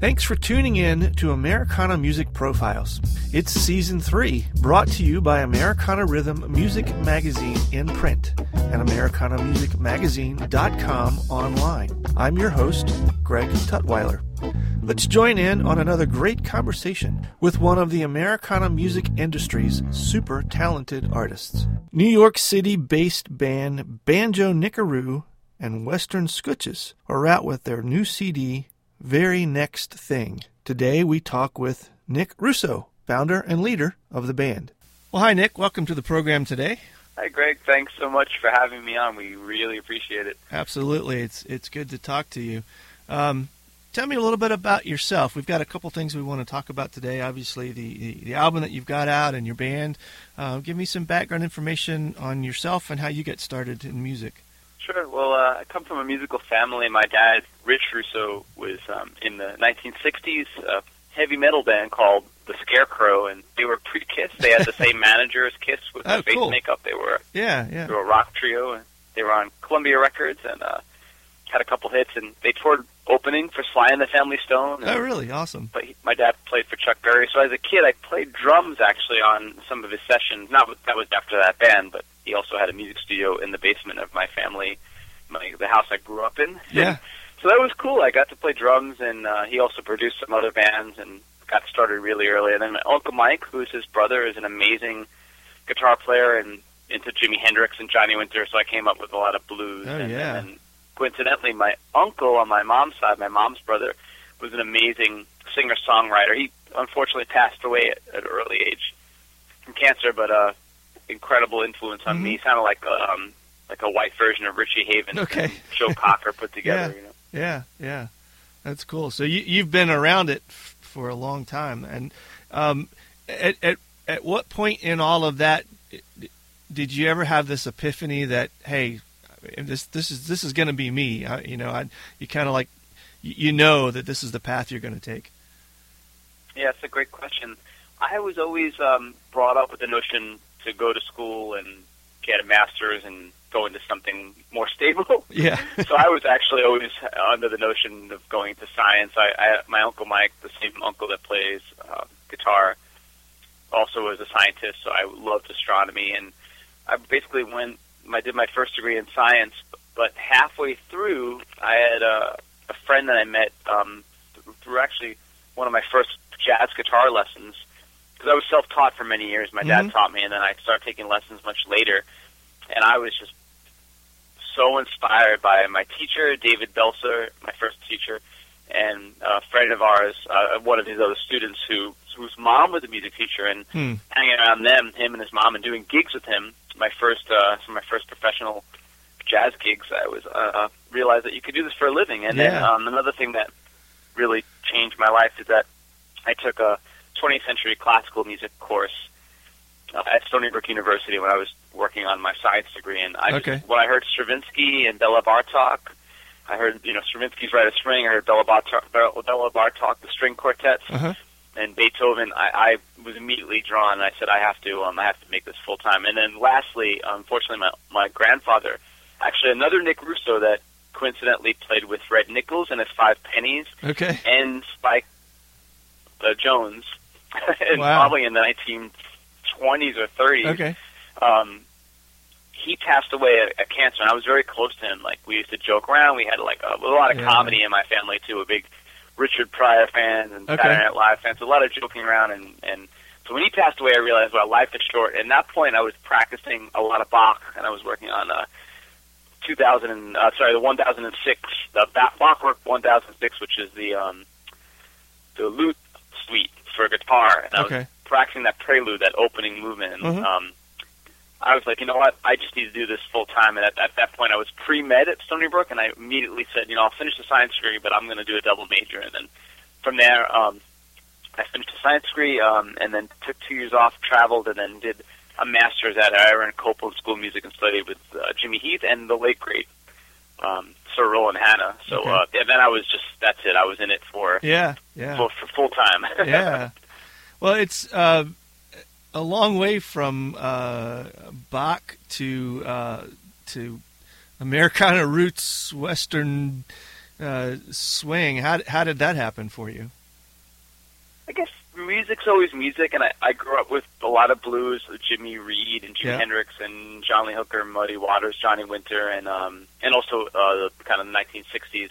Thanks for tuning in to Americana Music Profiles. It's season three, brought to you by Americana Rhythm Music Magazine in print and AmericanaMusicMagazine.com online. I'm your host, Greg Tutwiler. Let's join in on another great conversation with one of the Americana music industry's super talented artists. New York City based band Banjo Nickaroo and Western Scooches are out with their new CD, very next thing. Today we talk with Nick Russo, founder and leader of the band. Well, hi, Nick. Welcome to the program today. Hi, Greg. Thanks so much for having me on. We really appreciate it. Absolutely. It's, it's good to talk to you. Um, tell me a little bit about yourself. We've got a couple things we want to talk about today. Obviously, the, the, the album that you've got out and your band. Uh, give me some background information on yourself and how you get started in music. Sure. Well, uh, I come from a musical family. My dad, Rich Russo, was um, in the 1960s a heavy metal band called The Scarecrow, and they were pre-Kiss. They had the same manager as Kiss with Oh, the face cool. makeup. They were Yeah, they yeah. were a rock trio, and they were on Columbia Records and uh, had a couple hits. And they toured opening for Sly and the Family Stone. And Oh, really? Awesome. but he, my dad played for Chuck Berry. So as a kid, I played drums actually on some of his sessions. Not that was after that band, but he also had a music studio in the basement of my family, my, the house I grew up in. Yeah. so that was cool. I got to play drums, and uh, he also produced some other bands and got started really early. And then my uncle Mike, who's his brother, is an amazing guitar player and into Jimi Hendrix and Johnny Winter. So I came up with a lot of blues. Oh, and, yeah. and coincidentally, my uncle on my mom's side, my mom's brother, was an amazing singer songwriter. He unfortunately passed away at, at an early age from cancer, but uh, incredible influence on me. Sounded like um, like a white version of Richie Havens. Okay. and Joe Cocker put together. Yeah. You know. Yeah, yeah, that's cool. So you you've been around it f- for a long time, and um, at at at what point in all of that did you ever have this epiphany that hey, this this is this is going to be me? I, you know, I, you kind of like you know that this is the path you're going to take. Yeah, it's a great question. I was always um, brought up with the notion to go to school and get a master's and go into something more stable. Yeah. so I was actually always under the notion of going to science. I, I my uncle Mike, the same uncle that plays uh, guitar, also was a scientist. So I loved astronomy, and I basically went. I did my first degree in science, but halfway through, I had a, a friend that I met um, through actually one of my first jazz guitar lessons because I was self-taught for many years. My Mhm. dad taught me, and then I started taking lessons much later, and I was just so inspired by my teacher, David Belser, my first teacher, and a friend of ours, uh, one of his other students who whose mom was a music teacher, and Hmm. hanging around them, him and his mom, and doing gigs with him. My first, uh, some of my first professional jazz gigs. I was uh, uh, realized that you could do this for a living, and then um, another thing that really changed my life is that I took a 20th century classical music course uh, at Stony Brook University when I was working on my science degree, and I Okay. just, when I heard Stravinsky and Bela Bartok, I heard you know Stravinsky's Rite of Spring, I heard Bela Bartok, Bela Bartok, the string quartets, Uh-huh. and Beethoven. I, I was immediately drawn. I said I have to, um, I have to make this full time. And then lastly, unfortunately, my my grandfather, actually another Nick Russo that coincidentally played with Red Nichols and his Five Pennies Okay. and Spike uh, Jones, and Wow. probably in the 1920s or 30s. Okay. Um, he passed away of cancer, and I was very close to him. Like we used to joke around. We had like a, a lot of Yeah. comedy in my family too. A big Richard Pryor fans and Okay. Saturday Night Live fans. So a lot of joking around, and and so when he passed away, I realized well, life is short. And at that point, I was practicing a lot of Bach, and I was working on uh, 2000. And, uh, sorry, the 1006, the Ba- Bachwork 1006, which is the um, the lute suite for guitar. And I was practicing that prelude, that opening movement. And, Mhm. um, I was like, you know what? I just need to do this full time. And at, at that point, I was pre med at Stony Brook, and I immediately said, you know, I'll finish the science degree, but I'm going to do a double major. And then from there, um, I finished the science degree, um, and then took two years off, traveled, and then did a master's at Aaron Copland School of Music and studied with uh, Jimmy Heath and the late great um, Sir Roland Hanna. So Okay. uh, and then I was just that's it. I was in it for Yeah, yeah. for, for full time. yeah. Well, it's uh, a long way from uh, Bach to uh, to Americana roots Western uh, swing. How how did that happen for you? I guess music's always music, and I, I grew up with a lot of blues, Jimmy Reed and Jimi Yeah. Hendrix and John Lee Hooker, Muddy Waters, Johnny Winter, and um, and also uh, the kind of 1960s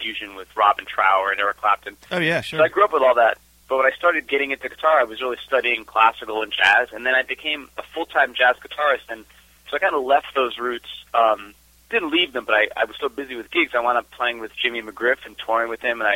fusion with Robin Trower and Eric Clapton. Oh yeah, So sure. I grew up with all that. But when I started getting into guitar, I was really studying classical and jazz, and then I became a full-time jazz guitarist. And so I kind of left those roots. Um, didn't leave them, but I, I was so busy with gigs. I wound up playing with Jimmy McGriff and touring with him, and I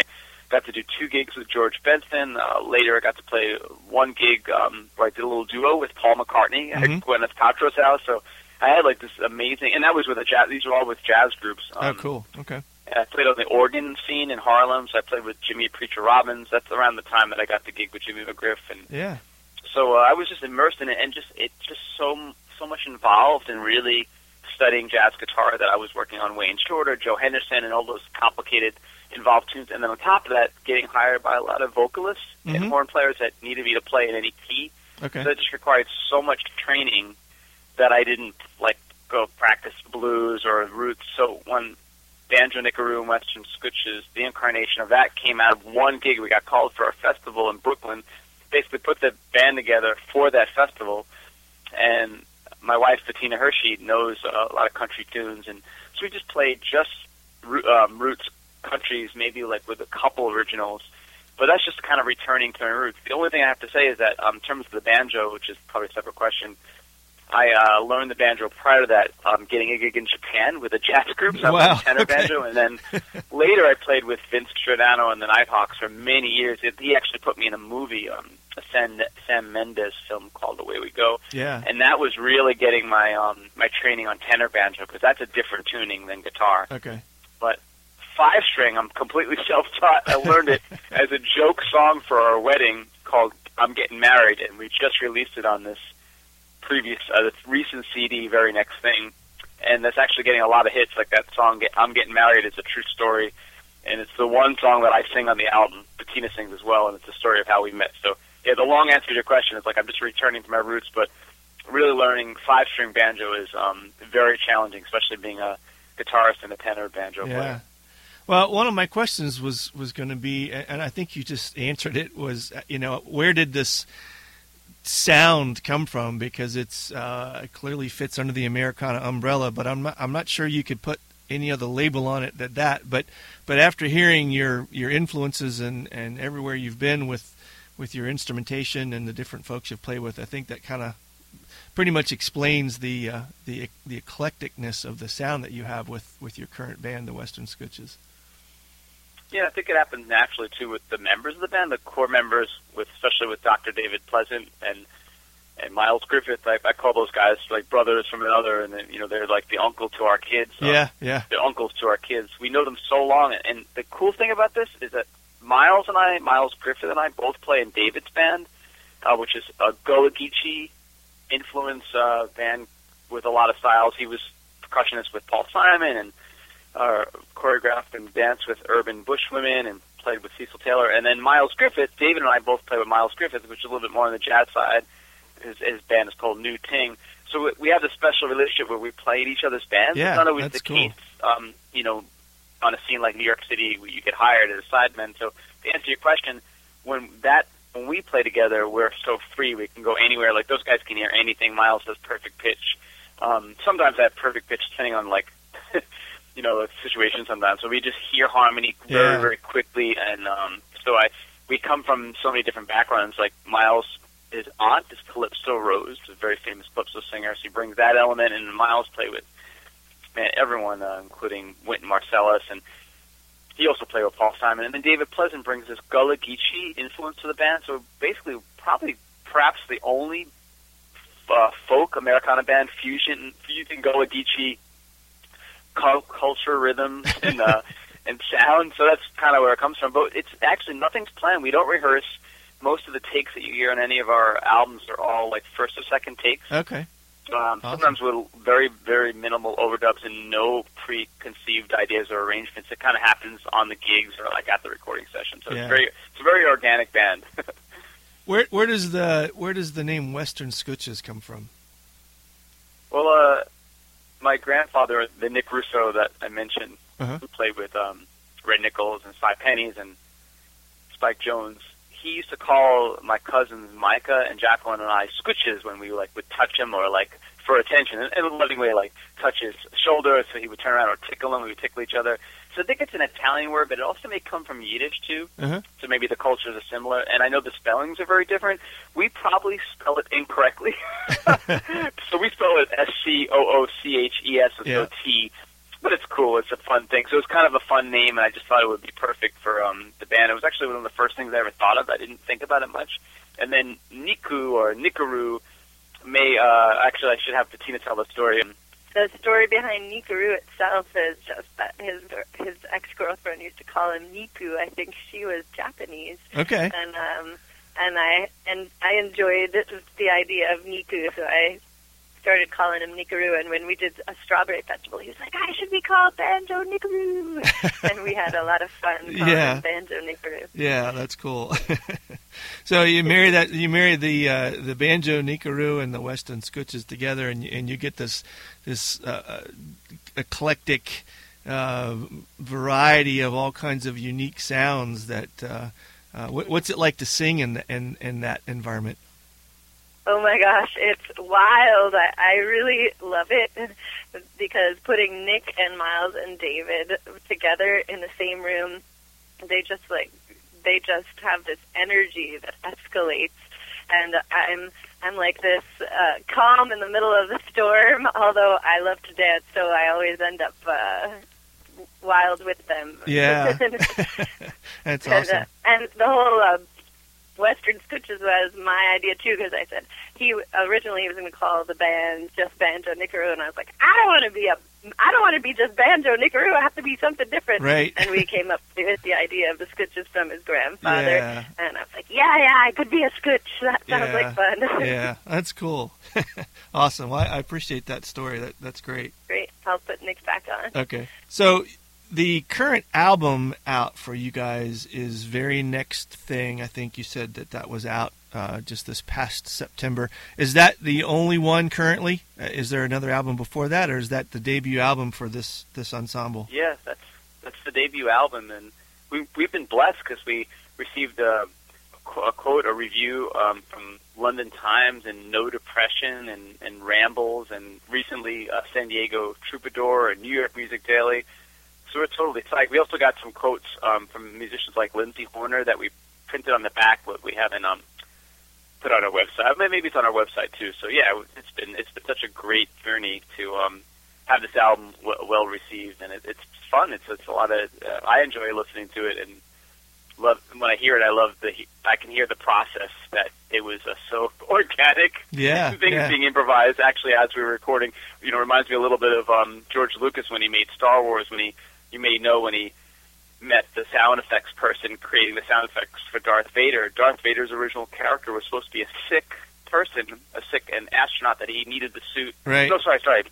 got to do two gigs with George Benson. Uh, later, I got to play one gig um, where I did a little duo with Paul McCartney Mhm. at Gwyneth Paltrow's house. So I had like this amazing, and that was with a jazz. These were all with jazz groups. oh, Um, cool. Okay. I played on the organ scene in Harlem, so I played with Jimmy Preacher Robbins. That's around the time that I got the gig with Jimmy McGriff, and Yeah. so uh, I was just immersed in it, and just it just so so much involved in really studying jazz guitar that I was working on Wayne Shorter, Joe Henderson, and all those complicated, involved tunes. And then on top of that, getting hired by a lot of vocalists Mhm. and horn players that needed me to play in any key. Okay. So it just required so much training that I didn't like go practice blues or roots. So when Banjo Nickaroo Western Scooches, the incarnation of that came out of one gig. We got called for a festival in Brooklyn. Basically, put the band together for that festival, and my wife Bettina Hershey knows a lot of country tunes, and so we just played just um, roots countries, maybe like with a couple originals. But that's just kind of returning to my roots. The only thing I have to say is that, um, in terms of the banjo, which is probably a separate question, I uh, learned the banjo prior to that, um, getting a gig in Japan with a jazz group. So I Wow, played tenor okay. banjo, and then later I played with Vince Giordano and the Nighthawks for many years. It, he actually put me in a movie, um, a Sam, Sam Mendes film called Away We Go, Yeah. and that was really getting my um, my training on tenor banjo because that's a different tuning than guitar. Okay. But five string, I'm completely self taught. I learned it as a joke song for our wedding called "I'm Getting Married," and we just released it on this previous, uh, this recent CD, "Very Next Thing," and that's actually getting a lot of hits. Like that song, "I'm Getting Married" is a true story, and it's the one song that I sing on the album. Bettina sings as well, and it's the story of how we met. So, yeah, the long answer to your question is like I'm just returning to my roots, but really learning five string banjo is um, very challenging, especially being a guitarist and a tenor banjo Yeah. player. Well, one of my questions was was going to be, and I think you just answered it. Was uh, you know where did this sound come from? Because it's uh, clearly fits under the Americana umbrella, but I'm not I'm not sure you could put any other label on it than that. But but after hearing your your influences and and everywhere you've been with with your instrumentation and the different folks you've played with, I think that kind of pretty much explains the uh, the the eclecticness of the sound that you have with with your current band, the Western Scooches. Yeah, I think it happens naturally too with the members of the band, the core members, with especially with Dr. David Pleasant and and Miles Griffith. I, I call those guys like brothers from another, and then, you know they're like the uncle to our kids. um, Yeah, yeah. the uncles to our kids. We know them so long, and the cool thing about this is that Miles and I, Miles Griffith and I, both play in David's band, uh, which is a Gullah Geechee influence uh, band with a lot of styles. He was percussionist with Paul Simon and uh, choreographed and danced with Urban Bushwomen and played with Cecil Taylor. And then Miles Griffith, David and I both play with Miles Griffith, which is a little bit more on the jazz side. His, his band is called New Ting. So we- we have this special relationship where we play in each other's bands. Yeah, it's not always that's the cool. case, um, you know, on a scene like New York City where you get hired as a sideman. So to answer your question, when that when we play together, we're so free. We can go anywhere. Like those guys can hear anything. Miles has perfect pitch. Um, sometimes I have perfect pitch, depending on like, you know, the situation. Sometimes, so we just hear harmony very, Yeah. very quickly, and um, so I we come from so many different backgrounds. Like Miles, his aunt is Calypso Rose, a very famous Calypso singer. So he brings that element, and Miles play with man, everyone, uh, including Wynton Marsalis, and he also played with Paul Simon. And then David Pleasant brings this Gullah Geechee influence to the band. So basically, probably perhaps the only uh, folk Americana band fusion fusing Gullah Geechee culture, rhythms, and uh, and sound. So that's kind of where it comes from. But it's actually nothing's planned. We don't rehearse. Most of the takes that you hear on any of our albums are all like first or second takes. Okay. Um, Awesome. Sometimes with very, very minimal overdubs and no preconceived ideas or arrangements. It kind of happens on the gigs or like at the recording session. So Yeah. it's very, it's a very organic band. Where where does the where does the name Western Scooches come from? well, uh, my grandfather, the Nick Russo that I mentioned, Uh-huh. who played with um, Red Nichols and Cy Pennies and Spike Jones, he used to call my cousins Micah and Jacqueline and I scooches when we like would touch him or like for attention in in a loving way, like touch his shoulder, so he would turn around or tickle him. We would tickle each other. So I think it's an Italian word, but it also may come from Yiddish too. Uh-huh. So maybe the cultures are similar. And I know the spellings are very different. We probably spell it incorrectly. so we spell it S C O O C H E S with Yeah. no T. But it's cool. It's a fun thing. So it's kind of a fun name, and I just thought it would be perfect for um, the band. It was actually one of the first things I ever thought of. I didn't think about it much. And then Niku or Nikaru may uh, actually I should have Tina tell the story. The story behind Nikaru itself is just that his his ex girlfriend used to call him Niku. I think she was Japanese, Okay. and um, and I and I enjoyed the idea of Niku, so I started calling him Nikaru. And when we did a strawberry festival, he was like, "I should be called Banjo Nikaru," and we had a lot of fun calling Yeah. him Banjo Nikaru. Yeah, that's cool. so you marry that you marry the uh, the banjo Nikaru and the Western Scooches together, and you, and you get this this uh, uh, eclectic uh, variety of all kinds of unique sounds. That uh, uh, what, what's it like to sing in in in that environment? Oh my gosh, it's wild. I, I really love it because putting Nick and Miles and David together in the same room, they just like they just have this energy that escalates and I'm I'm like this uh, calm in the middle of the storm, although I love to dance, so I always end up uh, wild with them. Yeah, that's And, awesome. uh, and the whole uh, Western Scooches was my idea too, because I said he originally he was going to call the band just Banjo Nickaroo, and I was like, I don't want to be a, I don't want to be just Banjo Nickaroo. I have to be something different. Right. And we came up with the idea of the Scooches from his grandfather, Yeah. and I was like, Yeah, yeah, I could be a Scooch. That sounds Yeah. like fun. yeah, that's cool. awesome. Well, I, I appreciate that story. That that's great. Great. I'll put Nick back on. Okay. So the current album out for you guys is Very Next Thing. I think you said that that was out uh, just this past September. Is that the only one currently? Uh, is there another album before that, or is that the debut album for this this ensemble? Yeah, that's that's the debut album, and we we've been blessed because we received a, a quote, a review um, from London Times and No Depression and, and Rambles, and recently uh, San Diego Troubadour and New York Music Daily. So we're totally psyched. We also got some quotes um, from musicians like Lindsey Horner that we printed on the back, but we haven't um, put on our website. Maybe it's on our website too. So yeah, it's been it's been such a great journey to um, have this album w- well received, and it, it's fun. It's it's a lot of uh, I enjoy listening to it, and love when I hear it. I love the I can hear the process that it was uh, so organic. Yeah, things yeah. being improvised. Actually, as we were recording, you know, reminds me a little bit of um, George Lucas when he made Star Wars. When he you may know when he met the sound effects person creating the sound effects for Darth Vader. Darth Vader's original character was supposed to be a sick person, a sick an astronaut that he needed the suit. Right. No, sorry, sorry,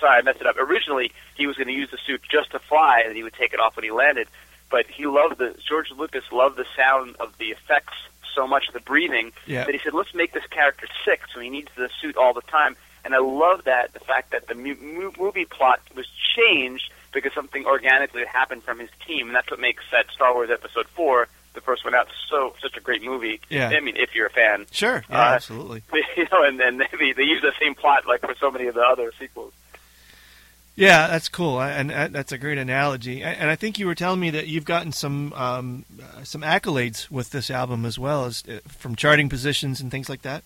sorry, I messed it up. Originally, he was going to use the suit just to fly, and he would take it off when he landed. But he loved the George Lucas loved the sound of the effects so much, the breathing, Yeah. that he said, "Let's make this character sick, so he needs the suit all the time." And I love that the fact that the mu- movie plot was changed because something organically happened from his team, and that's what makes that Star Wars Episode Four the first one out. So such a great movie. Yeah. I mean, if you're a fan, Sure. Yeah, Uh, absolutely. you know, and then they, they use the same plot like for so many of the other sequels. Yeah, that's cool, and uh, that's a great analogy. And I think you were telling me that you've gotten some um, uh, some accolades with this album as well as uh, from charting positions and things like that.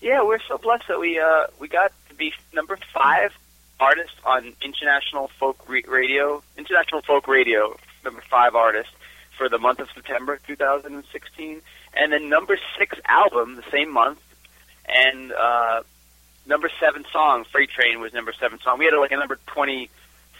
Yeah, we're so blessed that we uh, we got to be number five artist on international folk re- radio, international folk radio, number five artist for the month of September 2016, and then number six album the same month, and uh, number seven song. Freight Train was number seven song. We had like a number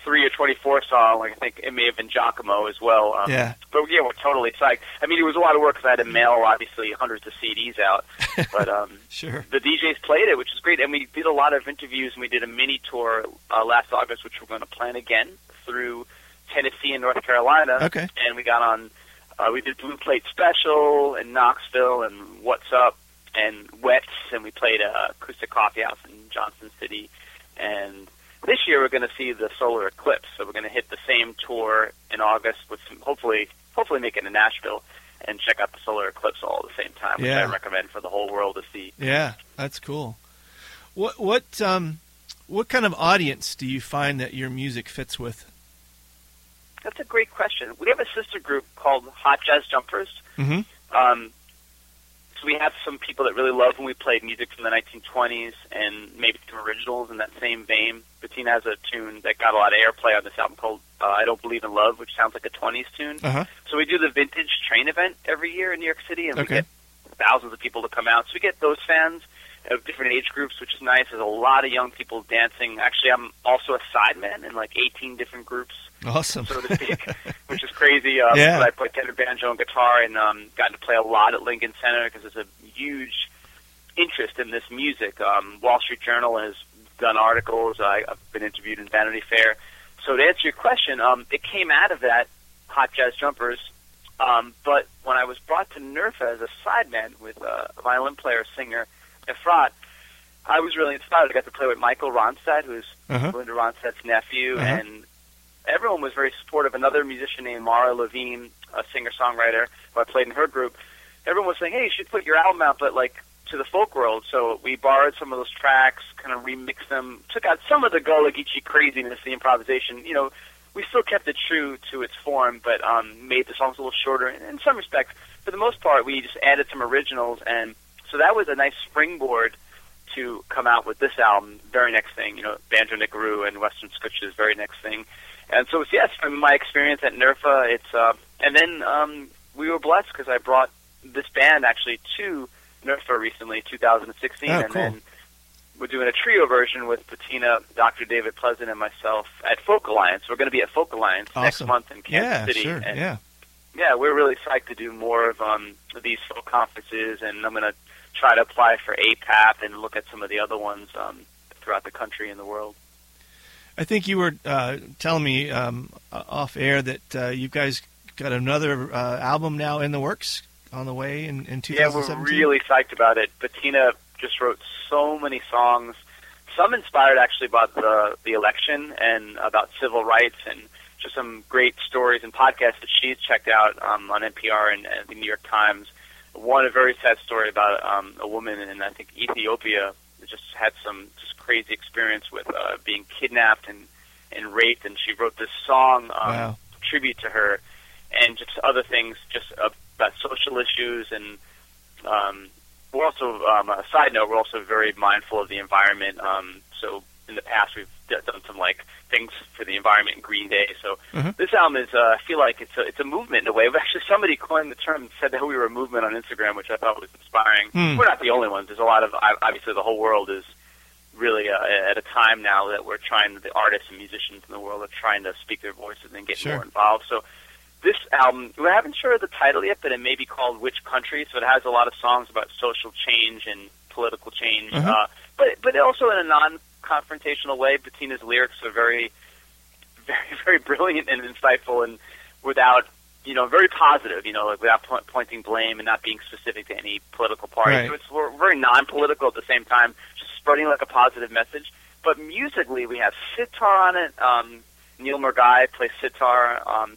23 or 24 song. Like I think it may have been Giacomo as well. Um, Yeah. But yeah, we're totally psyched. I mean, it was a lot of work because I had to mail obviously hundreds of CDs out, but. um Sure. the DJs played it, which is great, and we did a lot of interviews, and we did a mini tour uh, last August, which we're going to plan again through Tennessee and North Carolina. Okay. And we got on, uh, we did Blue Plate Special in Knoxville and What's Up and Wets, and we played a acoustic coffee house in Johnson City. And this year we're going to see the solar eclipse, so we're going to hit the same tour in August with some, hopefully, hopefully make it in Nashville and check out the solar eclipse all at the same time, which Yeah. I recommend for the whole world to see. Yeah, that's cool. What what um what kind of audience do you find that your music fits with? That's a great question. We have a sister group called Hot Jazz Jumpers. Mhm. Um, so we have some people that really love when we played music from the 1920s and maybe some originals in that same vein. Bettina has a tune that got a lot of airplay on this album called uh, "I Don't Believe in Love," which sounds like a 20s tune. Uh huh. So we do the vintage train event every year in New York City, and Okay. we get thousands of people to come out. So we get those fans of different age groups, which is nice. There's a lot of young people dancing. Actually, I'm also a sideman in like 18 different groups Awesome. so to speak, which is crazy. Um, Yeah. but I play tenor, banjo, and guitar, and um, gotten to play a lot at Lincoln Center because there's a huge interest in this music. Um, Wall Street Journal has done articles. I, I've been interviewed in Vanity Fair. So to answer your question, um, it came out of that Hot Jazz Jumpers. Um, but when I was brought to NERFA as a sideman with a violin player, singer, Efrat, I was really inspired. I got to play with Michael Ronstadt, who's Uh-huh. Linda Ronstadt's nephew, Uh-huh. and everyone was very supportive. Another musician named Mara Levine, a singer-songwriter who I played in her group, everyone was saying, "Hey, you should put your album out, but like to the folk world." So we borrowed some of those tracks, kind of remixed them, took out some of the Gullah Geechee craziness, the improvisation. You know, we still kept it true to its form, but um, made the songs a little shorter. In, in some respects, for the most part, we just added some originals, and so that was a nice springboard to come out with this album. Very next thing, you know, Banjo Nickaroo and Western Scooches, very next thing. And so, it's, yes, from my experience at NERFA, it's uh, and then um, we were blessed because I brought this band actually to NERFA recently, 2016, Oh, and cool. then we're doing a trio version with Bettina, Dr. David Pleasant, and myself at Folk Alliance. We're going to be at Folk Alliance next month in Kansas yeah, City, sure. and Yeah. yeah, we're really psyched to do more of um, these folk conferences, and I'm going to try to apply for APAP and look at some of the other ones um, throughout the country and the world. I think you were uh, telling me um, off air that uh, you guys got another uh, album now in the works on the way in, in Yeah, 2017. we're really psyched about it. Bettina just wrote so many songs, some inspired actually about the the election and about civil rights, and just some great stories and podcasts that she's checked out um, on NPR and, and the New York Times. One a very sad story about um, a woman in I think Ethiopia just had some just crazy experience with uh, being kidnapped and and raped, and she wrote this song um, Wow. tribute to her, and just other things just about social issues and um, we're also um, a side note. We're also very mindful of the environment. Um, so in the past, we've done some like things for the environment in Green Day. So Mhm. this album is. Uh, I feel like it's a it's a movement in a way. Actually, somebody coined the term, said that we were a movement on Instagram, which I thought was inspiring. Hmm. We're not the only ones. There's a lot of obviously the whole world is really uh, at a time now that we're trying the artists and musicians in the world are trying to speak their voices and get Sure. more involved. So this album, we haven't sure of the title yet, but it may be called Which Country. So it has a lot of songs about social change and political change, Uh-huh. uh, but but also in a non-confrontational way. Bettina's lyrics are very, very, very brilliant and insightful, and without you know very positive. You know, like without po- pointing blame and not being specific to any political party. Right. So it's we're very non-political at the same time, just spreading like a positive message. But musically, we have sitar on it. Um, Neel Murgai plays sitar. Um,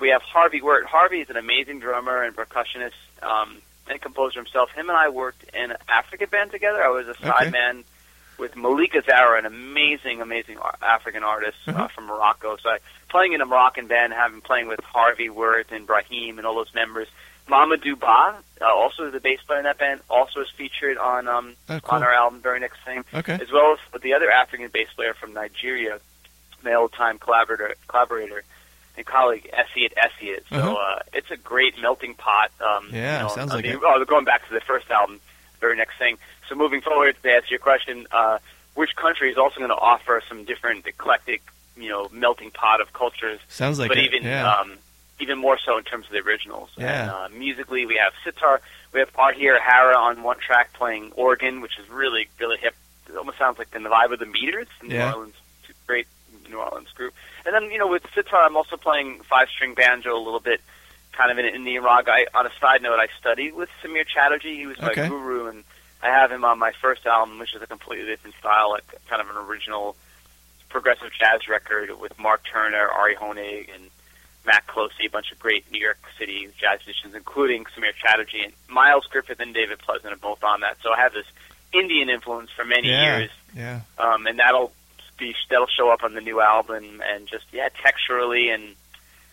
we have Harvey Wirht. Harvey is an amazing drummer and percussionist um, and composer himself. Him and I worked in an African band together. I was a sideman with Malika Zarra, an amazing, amazing African artist uh, Mhm. from Morocco. So I playing in a Moroccan band, having playing with Harvey Wirht and Brahim and all those members. Mamadou Ba, uh, also the bass player in that band, also is featured on um, Oh, cool. on our album Very Next Thing Okay. as well as the other African bass player from Nigeria, my old time collaborator, collaborator and colleague Esiet Esiet. So Uh-huh. uh, it's a great melting pot. Um, Yeah, you know, sounds like the, it. Oh, going back to the first album, very next thing. So moving forward, to answer your question, uh, which country is also going to offer some different eclectic, you know, melting pot of cultures Sounds like but it. even yeah. um, even more so in terms of the originals. Yeah. And, uh, musically, we have sitar. We have Arhir Hara on one track playing organ, which is really really hip. It almost sounds like the vibe of the Meters in Yeah. New Orleans. Great New Orleans group. And then you know with sitar, I'm also playing five string banjo a little bit, kind of in an Indian raga. I, on a side note, I studied with Samir Chatterjee. He was my Okay. guru, and I have him on my first album, which is a completely different style, like kind of an original progressive jazz record with Mark Turner, Ari Honig, and Matt Clohesy, a bunch of great New York City jazz musicians, including Samir Chatterjee and Miles Griffith and David Pleasant are both on that. So I have this Indian influence for many yeah. years, Yeah. um, and that'll be that'll show up on the new album. And just yeah, texturally and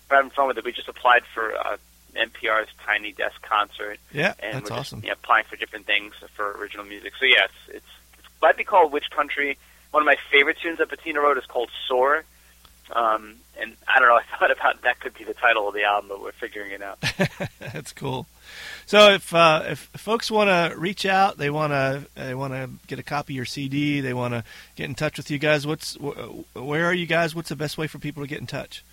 we're having fun with it. We just applied for uh, NPR's Tiny Desk concert, Yeah. and That's we're awesome. yeah, applying for different things for original music. So yes, it's, it's might be called Which Country. One of my favorite tunes that Bettina wrote is called Soar. Um, and I don't know. I thought about that could be the title of the album, but we're figuring it out. That's cool. So if uh, if folks want to reach out, they want to they want to get a copy of your CD, they want to get in touch with you guys. What's wh- where are you guys? What's the best way for people to get in touch?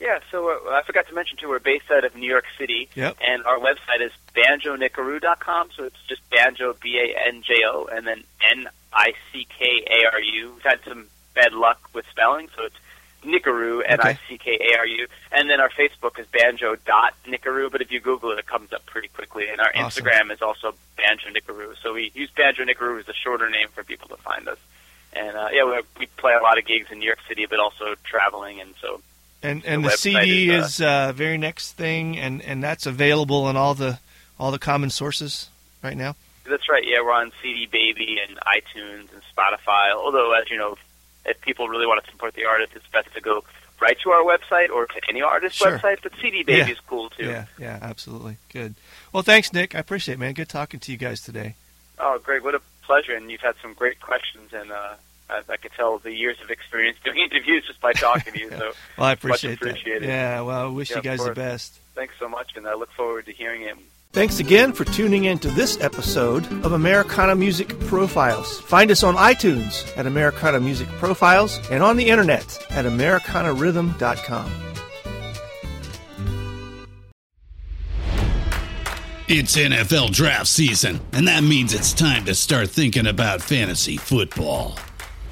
Yeah, so uh, I forgot to mention too, we're based out of New York City, Yep. and our website is banjonickaroo.com. So it's just banjo, B A N J O, and then N I C K A R U. We've had some bad luck with spelling, so it's Nickaroo, N I C K A R U, and then our Facebook is banjo. But if you Google it, it comes up pretty quickly. And our Awesome. Instagram is also banjo Nickaroo. So we use banjo Nickaroo as a shorter name for people to find us. And uh, yeah, we, we play a lot of gigs in New York City, but also traveling, and so And and The the, CD is, uh, is uh, very next thing, and, and that's available in all the all the common sources right now. That's right. Yeah, we're on CD Baby and iTunes and Spotify. Although, as you know, if people really want to support the artist, it's best to go right to our website or to any artist's Sure. website. But CD Baby Yeah. is cool too. Yeah, yeah, absolutely. Good. Well, thanks, Nick. I appreciate it, man. Good talking to you guys today. Oh, great! What a pleasure. And you've had some great questions, and uh, I, I could tell the years of experience doing interviews just by talking to you. So, Well, I appreciate appreciated. that. Yeah. Well, I wish Yeah, you guys the best. thanks so much, and I look forward to hearing it. Thanks again for tuning in to this episode of Americana Music Profiles. Find us on iTunes at Americana Music Profiles and on the internet at AmericanaRhythm.com. It's NFL draft season, and that means it's time to start thinking about fantasy football.